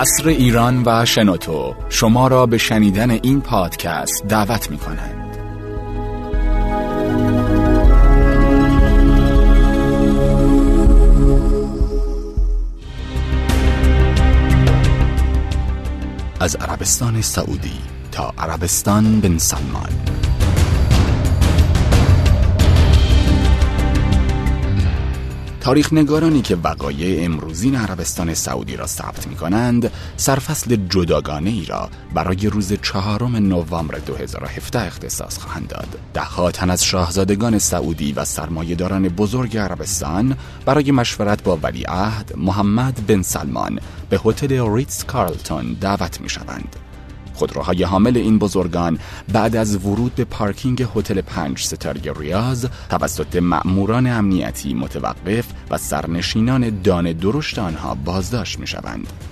قصر ایران و شنوتو شما را به شنیدن این پادکست دعوت می کنند. از عربستان سعودی تا عربستان بن سلمان تاریخ نگارانی که وقایع امروزین عربستان سعودی را ثبت می کنند سرفصل جداگانه ای را برای روز چهارم نوامبر 2017 اختصاص خواهند داد. ده تن از شاهزادگان سعودی و سرمایهداران بزرگ عربستان برای مشورت با ولیعهد محمد بن سلمان به هتل ریتز کارلتون دعوت می شوند خودروهای حامل این بزرگان بعد از ورود به پارکینگ هتل پنج ستاره ریاض توسط مأموران امنیتی متوقف و سرنشینان دان درشت آنها بازداشت می شوند.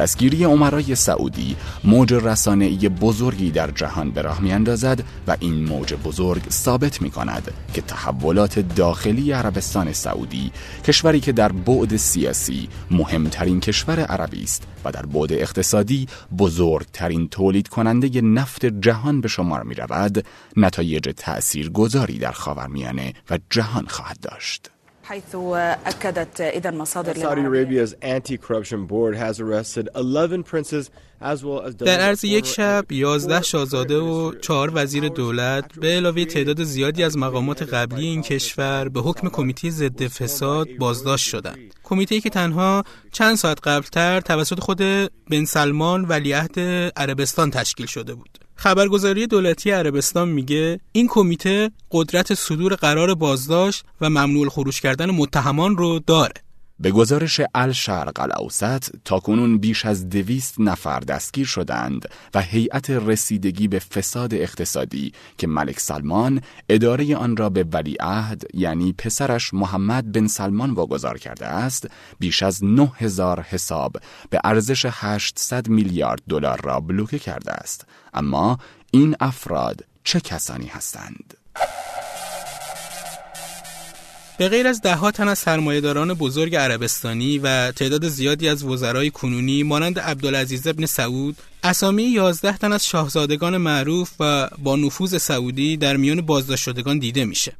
دستگیری عمرای سعودی موج رسانه‌ای بزرگی در جهان به راه میاندازد و این موج بزرگ ثابت می کند که تحولات داخلی عربستان سعودی کشوری که در بعد سیاسی مهمترین کشور عربی است و در بعد اقتصادی بزرگترین تولید کننده نفت جهان به شمار می رود نتایج تأثیر گذاری در خاورمیانه و جهان خواهد داشت. حيث أكدت إذا مصادر Saudi Arabia's anti-corruption board has arrested 11 princes در عرض یک شب 11 شاهزاده و 4 وزیر دولت به علاوه تعداد زیادی از مقامات قبلی این کشور به حکم کمیته ضد فساد بازداشت شدند. کمیته که تنها چند ساعت قبلتر توسط خود بن سلمان ولیعهد عربستان تشکیل شده بود. خبرگزاری دولتی عربستان میگه این کمیته قدرت صدور قرار بازداشت و ممنوع خروج کردن متهمان رو داره. به گزارش الشرق الاوسط تاکنون بیش از دویست نفر دستگیر شدند و هیئت رسیدگی به فساد اقتصادی که ملک سلمان اداره آن را به ولیعهد یعنی پسرش محمد بن سلمان واگذار کرده است بیش از 9000 حساب به ارزش 800 میلیارد دلار را بلوکه کرده است. اما این افراد چه کسانی هستند؟ به غیر از دهها تن از سرمایهداران بزرگ عربستانی و تعداد زیادی از وزرای کنونی مانند عبدالعزیز ابن سعود اسامی 11 تن از شاهزادگان معروف و با نفوذ سعودی در میان بازداشت شدگان دیده میشه.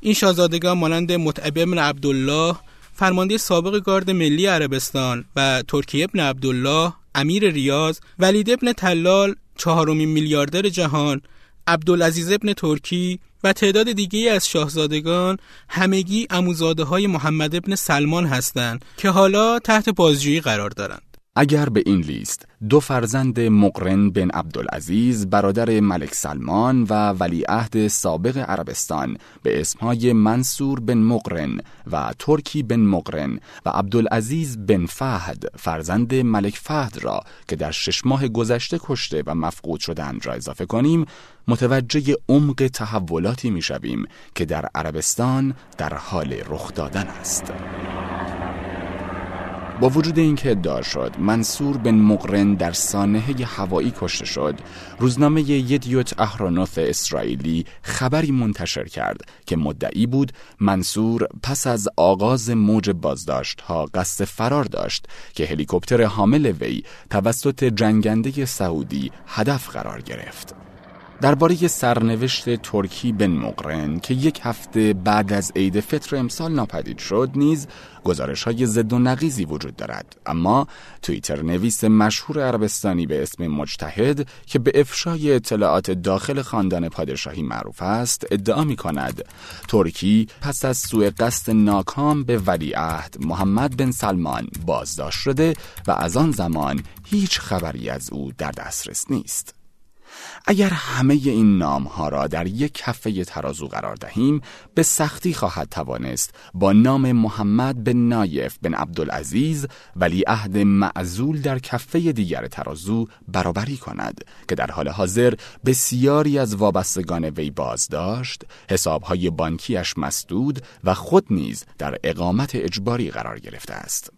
این شاهزادگان مانند متعب ابن عبدالله فرمانده سابق گارد ملی عربستان و ترکیه ابن عبدالله امیر ریاض ولید ابن تلال چهارمین میلیاردر جهان عبدالعزیز ابن ترکی و تعداد دیگه از شاهزادگان همگی اموزاده های محمد ابن سلمان هستند که حالا تحت بازجویی قرار دارند. اگر به این لیست دو فرزند مقرن بن عبدالعزیز برادر ملک سلمان و ولیعهد سابق عربستان به اسمهای منصور بن مقرن و ترکی بن مقرن و عبدالعزیز بن فهد فرزند ملک فهد را که در شش ماه گذشته کشته و مفقود شدند را اضافه کنیم متوجه عمق تحولاتی می‌شویم که در عربستان در حال رخ دادن است. با وجود اینکه ادعا شد منصور بن مقرن در سانحه هوایی کشته شد روزنامه یدیوت اهرانوث اسرائیلی خبری منتشر کرد که مدعی بود منصور پس از آغاز موج بازداشت ها قصد فرار داشت که هلیکوپتر حامل وی توسط جنگنده سعودی هدف قرار گرفت. درباره سرنوشت ترکی بن مقرن که یک هفته بعد از عید فطر امسال ناپدید شد نیز گزارش های زد و نقیزی وجود دارد. اما توییتر نویس مشهور عربستانی به اسم مجتهد که به افشای اطلاعات داخل خاندان پادشاهی معروف است ادعا می کند ترکی پس از سوء قصد ناکام به ولیعهد محمد بن سلمان بازداشت شده و از آن زمان هیچ خبری از او در دسترس نیست. اگر همه این نام ها را در یک کفه ترازو قرار دهیم به سختی خواهد توانست با نام محمد بن نایف بن عبدالعزیز ولی عهد معزول در کفه دیگر ترازو برابری کند که در حال حاضر بسیاری از وابستگان وی بازداشت حسابهای بانکیش مسدود و خود نیز در اقامت اجباری قرار گرفته است.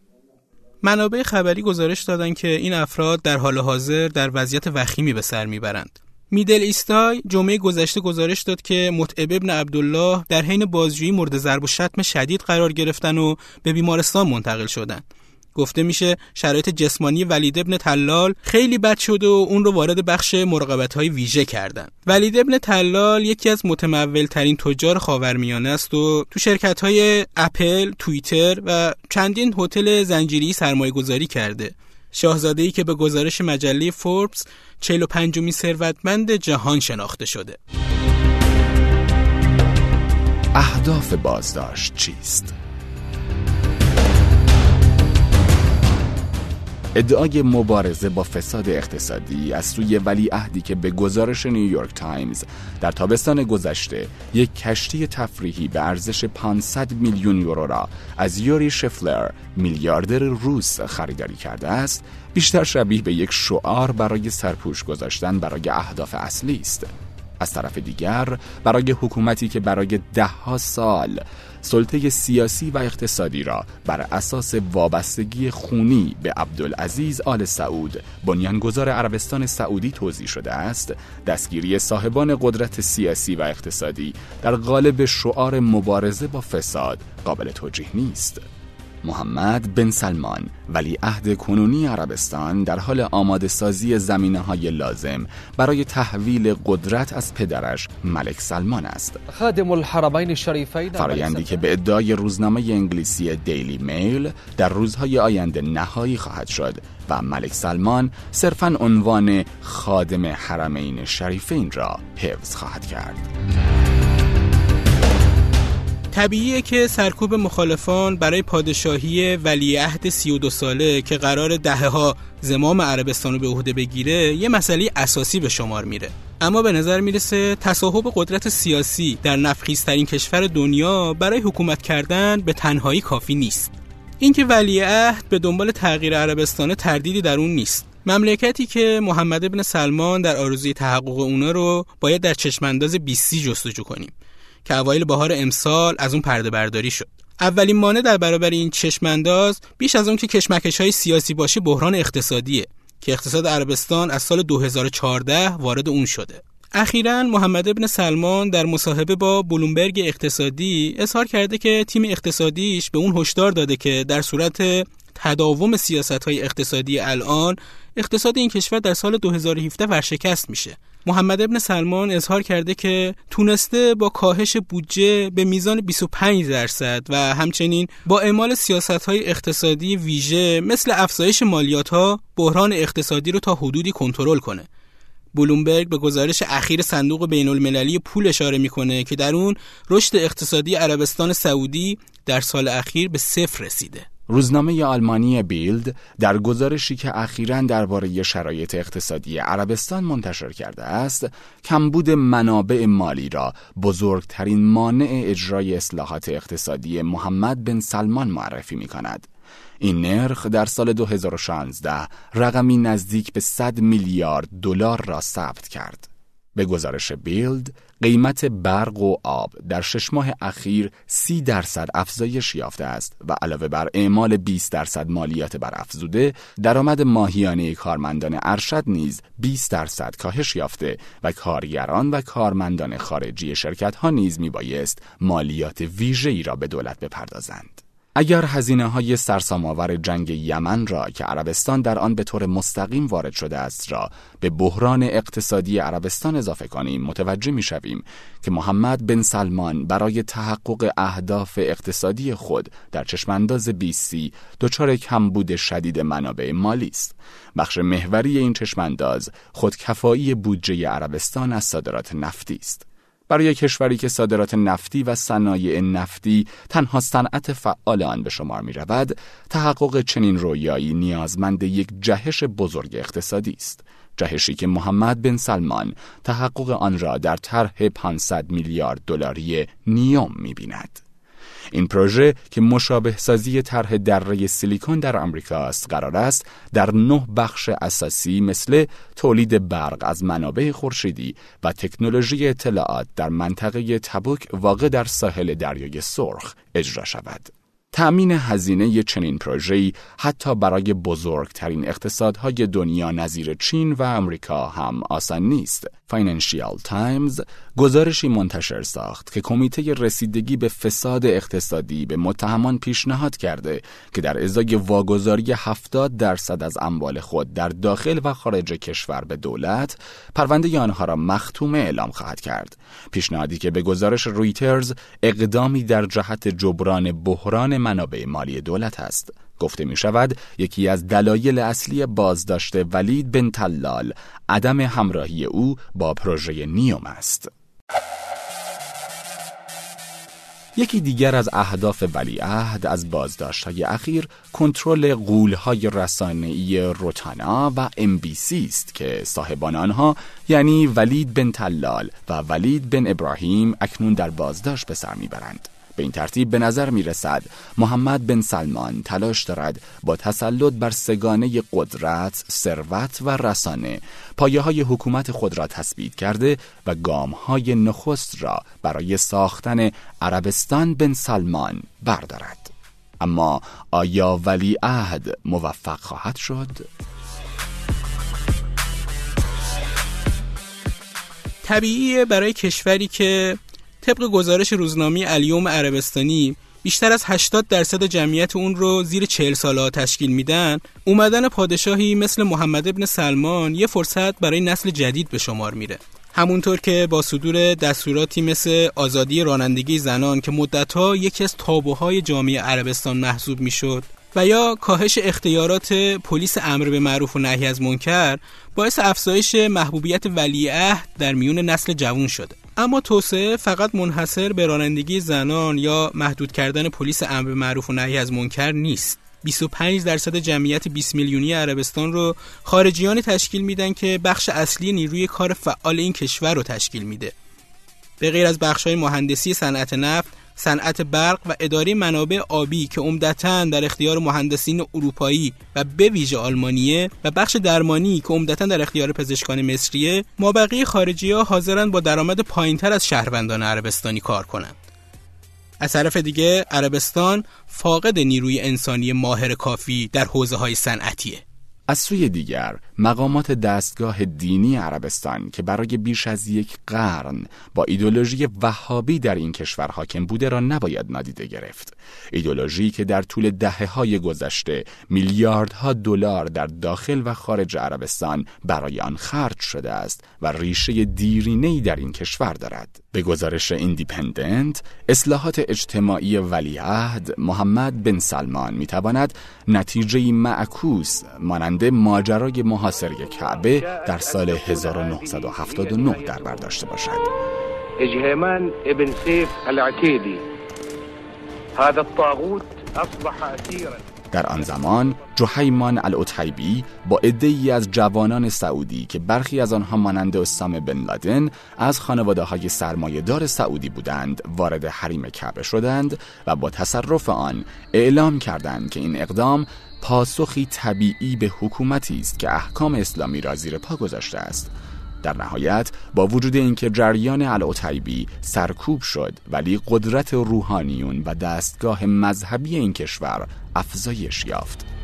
منابع خبری گزارش دادند که این افراد در حال حاضر در وضعیت وخیمی به سر می‌برند. میدل ایستای جمعه گذشته گزارش داد که متعب ابن عبدالله در حین بازجویی مورد ضرب و شتم شدید قرار گرفتن و به بیمارستان منتقل شدند. گفته میشه شرایط جسمانی ولید ابن تلال خیلی بد شد و اون رو وارد بخش مراقبت های ویژه کردن. ولید ابن تلال یکی از متمول ترین تجار خاورمیانه است و تو شرکت های اپل، توییتر و چندین هتل زنجیری سرمایه گذاری کرده. شاهزاده ای که به گزارش مجله فوربس 45 مین ثروتمند جهان شناخته شده. اهداف بازداشت چیست؟ ادعای مبارزه با فساد اقتصادی از سوی ولی عهدی که به گزارش نیویورک تایمز در تابستان گذشته یک کشتی تفریحی به ارزش 500 میلیون یورو را از یوری شفلر میلیاردر روس خریداری کرده است بیشتر شبیه به یک شعار برای سرپوش گذاشتن برای اهداف اصلی است. از طرف دیگر برای حکومتی که برای دهها سال سلطه سیاسی و اقتصادی را بر اساس وابستگی خونی به عبدالعزیز آل سعود بنیانگذار عربستان سعودی توضیح شده است دستگیری صاحبان قدرت سیاسی و اقتصادی در قالب شعار مبارزه با فساد قابل توجیه نیست. محمد بن سلمان ولی عهد کنونی عربستان در حال آماده سازی زمینه های لازم برای تحویل قدرت از پدرش ملک سلمان است. خادم الحرمین الشریفین فرایندی که به ادعای روزنامه انگلیسی دیلی میل در روزهای آینده نهایی خواهد شد و ملک سلمان صرفا عنوان خادم حرمین شریفین را حفظ خواهد کرد. طبیعیه که سرکوب مخالفان برای پادشاهی ولیعهد 32 ساله که قرار دهه ها زمام عربستان رو به عهده بگیره یه مسئله اساسی به شمار میره. اما به نظر می‌رسه تصاحب قدرت سیاسی در نفخیزترین کشور دنیا برای حکومت کردن به تنهایی کافی نیست. اینکه ولیعهد به دنبال تغییر عربستان تردیدی در اون نیست. مملکتی که محمد ابن سلمان در آرزوی تحقق اونا رو باید در چشمانداز بیستی جستجو کنیم. که اوایل بهار امسال از اون پرده برداری شد. اولین مانع در برابر این چشمانداز بیش از اون که کشمکش های سیاسی باشه بحران اقتصادیه که اقتصاد عربستان از سال 2014 وارد اون شده. اخیرا محمد ابن سلمان در مصاحبه با بلومبرگ اقتصادی اظهار کرده که تیم اقتصادیش به اون هشدار داده که در صورت تداوم سیاست های اقتصادی الان اقتصاد این کشور در سال 2017 ورشکست میشه. محمد ابن سلمان اظهار کرده که تونسته با کاهش بودجه به میزان 25 درصد و همچنین با اعمال سیاست های اقتصادی ویژه مثل افزایش مالیات ها بحران اقتصادی رو تا حدودی کنترل کنه. بلومبرگ به گزارش اخیر صندوق بین المللی پول اشاره می‌کنه که در اون رشد اقتصادی عربستان سعودی در سال اخیر به صفر رسیده. روزنامه آلمانی بیلد در گزارشی که اخیرا درباره شرایط اقتصادی عربستان منتشر کرده است کمبود منابع مالی را بزرگترین مانع اجرای اصلاحات اقتصادی محمد بن سلمان معرفی می کند. این نرخ در سال 2016 رقمی نزدیک به 100 میلیارد دلار را ثبت کرد. به گزارش بیلد قیمت برق و آب در شش ماه اخیر سی درصد افزایش یافته است و علاوه بر اعمال 20 درصد مالیات بر افزوده درآمد ماهیانه کارمندان ارشد نیز 20 درصد کاهش یافته و کارگران و کارمندان خارجی شرکت ها نیز میبایست مالیات ویژه‌ای را به دولت بپردازند. اگر هزینه های سرسام‌آور جنگ یمن را که عربستان در آن به طور مستقیم وارد شده است را به بحران اقتصادی عربستان اضافه کنیم متوجه می شویم که محمد بن سلمان برای تحقق اهداف اقتصادی خود در چشمانداز بیسی دچار کمبود شدید منابع مالی است. بخش محوری این چشمانداز خودکفایی بودجه عربستان از صادرات نفتی است. برای کشوری که صادرات نفتی و صنایع نفتی تنها صنعت فعال آن به شمار می رود، تحقق چنین رویایی نیازمند یک جهش بزرگ اقتصادی است. جهشی که محمد بن سلمان تحقق آن را در طرح 500 میلیارد دلاری نیوم می بیند. این پروژه که مشابه سازی طرح دره سیلیکون در آمریکا است قرار است در نه بخش اساسی مثل تولید برق از منابع خورشیدی و تکنولوژی اطلاعات در منطقه تبوک واقع در ساحل دریای سرخ اجرا شود. تأمین هزینه چنین پروژه‌ای حتی برای بزرگترین اقتصادهای دنیا نظیر چین و آمریکا هم آسان نیست. فاینانشیال تایمز گزارشی منتشر ساخت که کمیته رسیدگی به فساد اقتصادی به متهمان پیشنهاد کرده که در ازای واگذاری 70 درصد از اموال خود در داخل و خارج کشور به دولت پرونده آنها را مختومه اعلام خواهد کرد پیشنهادی که به گزارش رویترز اقدامی در جهت جبران بحران منابع مالی دولت است گفته می شود یکی از دلایل اصلی بازداشت ولید بن تلال عدم همراهی او با پروژه نیوم است. یکی دیگر از اهداف ولیعهد از بازداشت های اخیر کنترل قول های رسانه‌ای روتانا و ام بی سی است که صاحبان آنها یعنی ولید بن تلال و ولید بن ابراهیم اکنون در بازداشت به سر می‌برند. به این ترتیب به نظر می رسد محمد بن سلمان تلاش دارد با تسلط بر سگانه قدرت، ثروت و رسانه پایه های حکومت خود را تثبیت کرده و گام های نخست را برای ساختن عربستان بن سلمان بردارد. اما آیا ولی عهد موفق خواهد شد؟ طبیعیه برای کشوری که طبق گزارش روزنامه الیوم عربستانی بیشتر از 80 درصد جمعیت اون رو زیر 40 ساله تشکیل میدن. اومدن پادشاهی مثل محمد ابن سلمان یه فرصت برای نسل جدید به شمار میره. همونطور که با صدور دستوراتی مثل آزادی رانندگی زنان که مدتها یکی از تابوهای جامعه عربستان محسوب می‌شد و یا کاهش اختیارات پلیس امر به معروف و نهی از منکر باعث افزایش محبوبیت ولیعهد در میون نسل جوان شده. اما توسعه فقط منحصر به رانندگی زنان یا محدود کردن پلیس امر معروف و نهی از منکر نیست. 25 درصد جمعیت 20 میلیونی عربستان رو خارجیانی تشکیل میدن که بخش اصلی نیروی کار فعال این کشور رو تشکیل میده. به غیر از بخش های مهندسی صنعت نفت صنعت برق و اداره منابع آبی که عمدتا در اختیار مهندسین اروپایی و به ویژه آلمانیه و بخش درمانی که عمدتا در اختیار پزشکان مصریه مابقی خارجی ها حاضرن با درآمد پایینتر از شهروندان عربستانی کار کنند. از طرف دیگه عربستان فاقد نیروی انسانی ماهر کافی در حوزه های صنعتیه. از سوی دیگر مقامات دستگاه دینی عربستان که برای بیش از یک قرن با ایدولوژی وهابی در این کشور حاکم بوده را نباید نادیده گرفت. ایدولوژی که در طول دهه های گذشته میلیاردها دلار در داخل و خارج عربستان برای آن خرج شده است و ریشه دیرینه‌ای در این کشور دارد. به گزارش ایندیپندنت اصلاحات اجتماعی ولیعهد محمد بن سلمان می‌تواند نتیجه معکوس مانند ماجرای محاصره کعبه در سال 1979 در بر داشته باشد. اجهمان ابن سیف العتیدی. هذا الطاغوت اصبح اسیرا. در آن زمان جوهیمان الاتحیبی با ای از جوانان سعودی که برخی از آنها مانند اسام بن لادن از خانواده های سرمایهدار سعودی بودند وارد حریم کعبه شدند و با تصرف آن اعلام کردند که این اقدام پاسخی طبیعی به حکومتی است که احکام اسلامی را زیر پا گذاشته است. در نهایت با وجود اینکه جریان العتیبی سرکوب شد ولی قدرت روحانیون و دستگاه مذهبی این کشور افزایش یافت.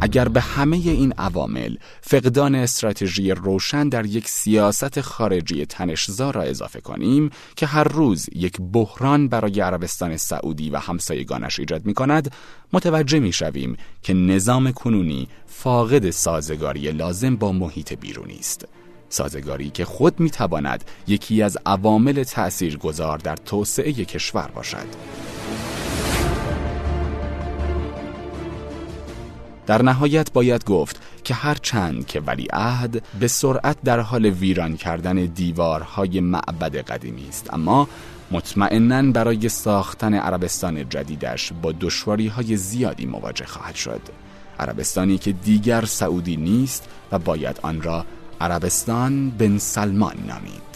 اگر به همه این عوامل فقدان استراتژی روشن در یک سیاست خارجی تنشزا را اضافه کنیم که هر روز یک بحران برای عربستان سعودی و همسایگانش ایجاد می کند متوجه می شویم که نظام کنونی فاقد سازگاری لازم با محیط بیرونی است. سازگاری که خود می تواند یکی از عوامل تأثیرگذار در توسعه کشور باشد. در نهایت باید گفت که هر چند که ولیعهد به سرعت در حال ویران کردن دیوارهای معبد قدیمی است. اما مطمئنا برای ساختن عربستان جدیدش با دشواری های زیادی مواجه خواهد شد. عربستانی که دیگر سعودی نیست و باید آن را عربستان بن سلمان نامید.